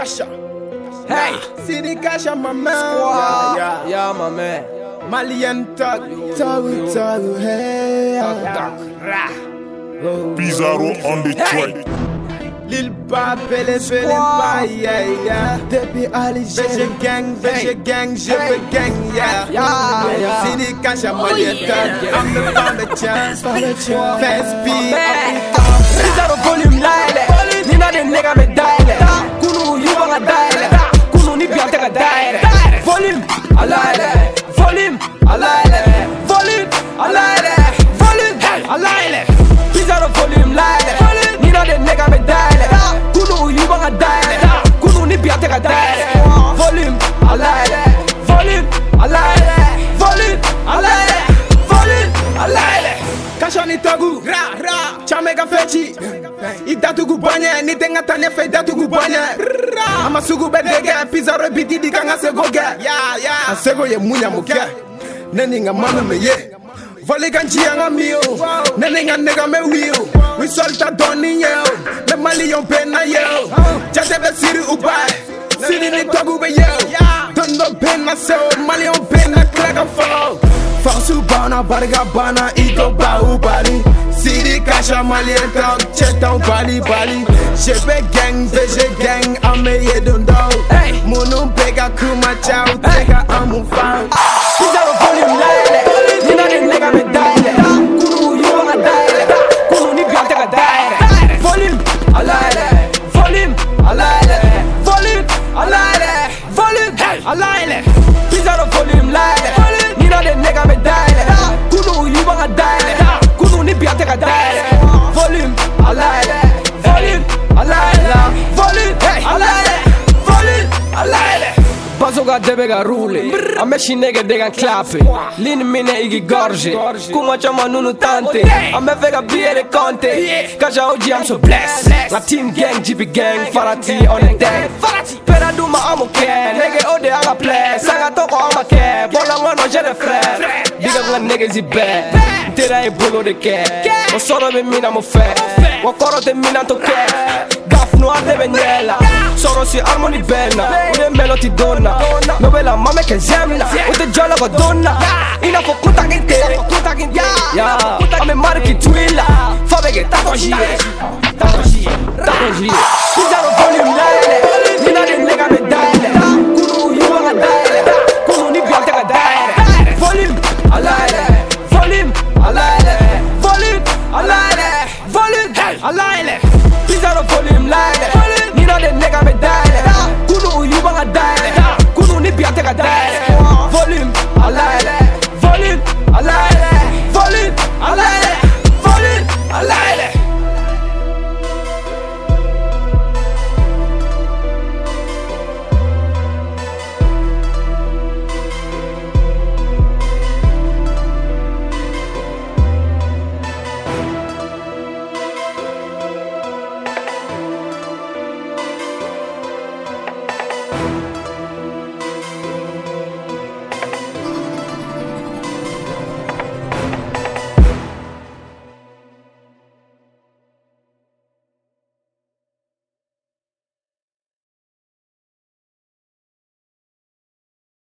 Kasha. Hey, Sidi Kasha, ma mère. Yeah, yeah, ma mère. Malienne Tag. Taou, taou, hey. Pizarro on the track. Lil Bab, Bele, yeah, yeah. Depuis Alger. Gang, veje gang, je gang, yeah. Yeah, yeah. Sidi Kasha, Malienne Tag. I'm the founder champ. Fast beat. Pizarro volume là. Ka fechi. I datugu banye, ni tenga tanya fe datugu banye. Ra. Ama sugu be dege, Pizarro biti di kanga sego. Yeah, yeah. Asego ye munya muke. Neni nga mame me ye. Voli kan chia nga mio. Neni nga nega me wio. We solta doni yo. Le mali yon pena yo. Jate siri ubai. Siri ni tagu be yo. Tondo pena so, mali yon pena kleka fo. Farsu bana barga bana ito ba u bali Sidi Casha malien thug cheta u bali bali Shepe gang veje gang ame ye dundo Hey. Ga debe ga rule. Ame shi nege de gan klape Lini mine igi gorge. Kuma chama nunu tante. Ame vega biere conte. Kaja oji I'm so blessed. La team gang, GP gang, Farati on the deck Pera duma amo ke Nege ode anga play Sanga toko ama ke Bola ngono jere frère Diga nga nege zi be. Tera e bolo de ke. O soro me mina mo fe. Wa koro te mina to ke. Gaf no ade be nyela si harmony bena Ude melo ti donna. No bella mame che zemna. Ude jola go donna. Ina fo kuta ginte Kuta ginte Ya. Ame marki twila. Fa bege tato jie